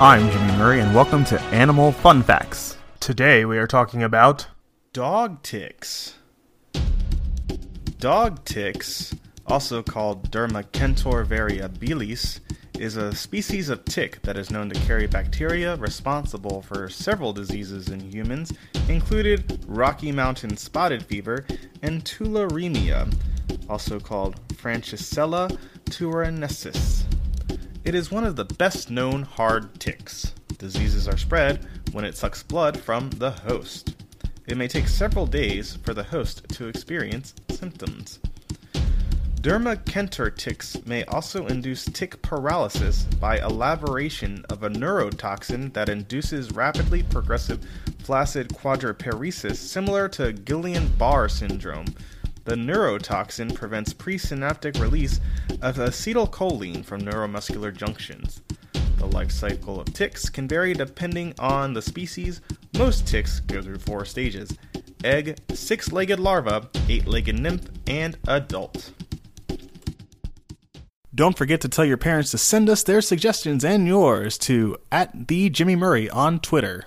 I'm Jimmy Murray, and welcome to Animal Fun Facts. Today we are talking about Dog ticks. Dog ticks, also called Dermacentor variabilis, is a species of tick that is known to carry bacteria responsible for several diseases in humans, included Rocky Mountain spotted fever and tularemia, also called Francisella tularensis. It is one of the best known hard ticks. Diseases are spread when it sucks blood from the host. It may take several days for the host to experience symptoms. Dermacentor ticks may also induce tick paralysis by elaboration of a neurotoxin that induces rapidly progressive flaccid quadriparesis similar to Guillain-Barré syndrome. The neurotoxin prevents presynaptic release of acetylcholine from neuromuscular junctions. The life cycle of ticks can vary depending on the species. Most ticks go through four stages egg, six legged larva, eight legged nymph, and adult. Don't forget to tell your parents to send us their suggestions and yours to at the Jimmy Murray on Twitter.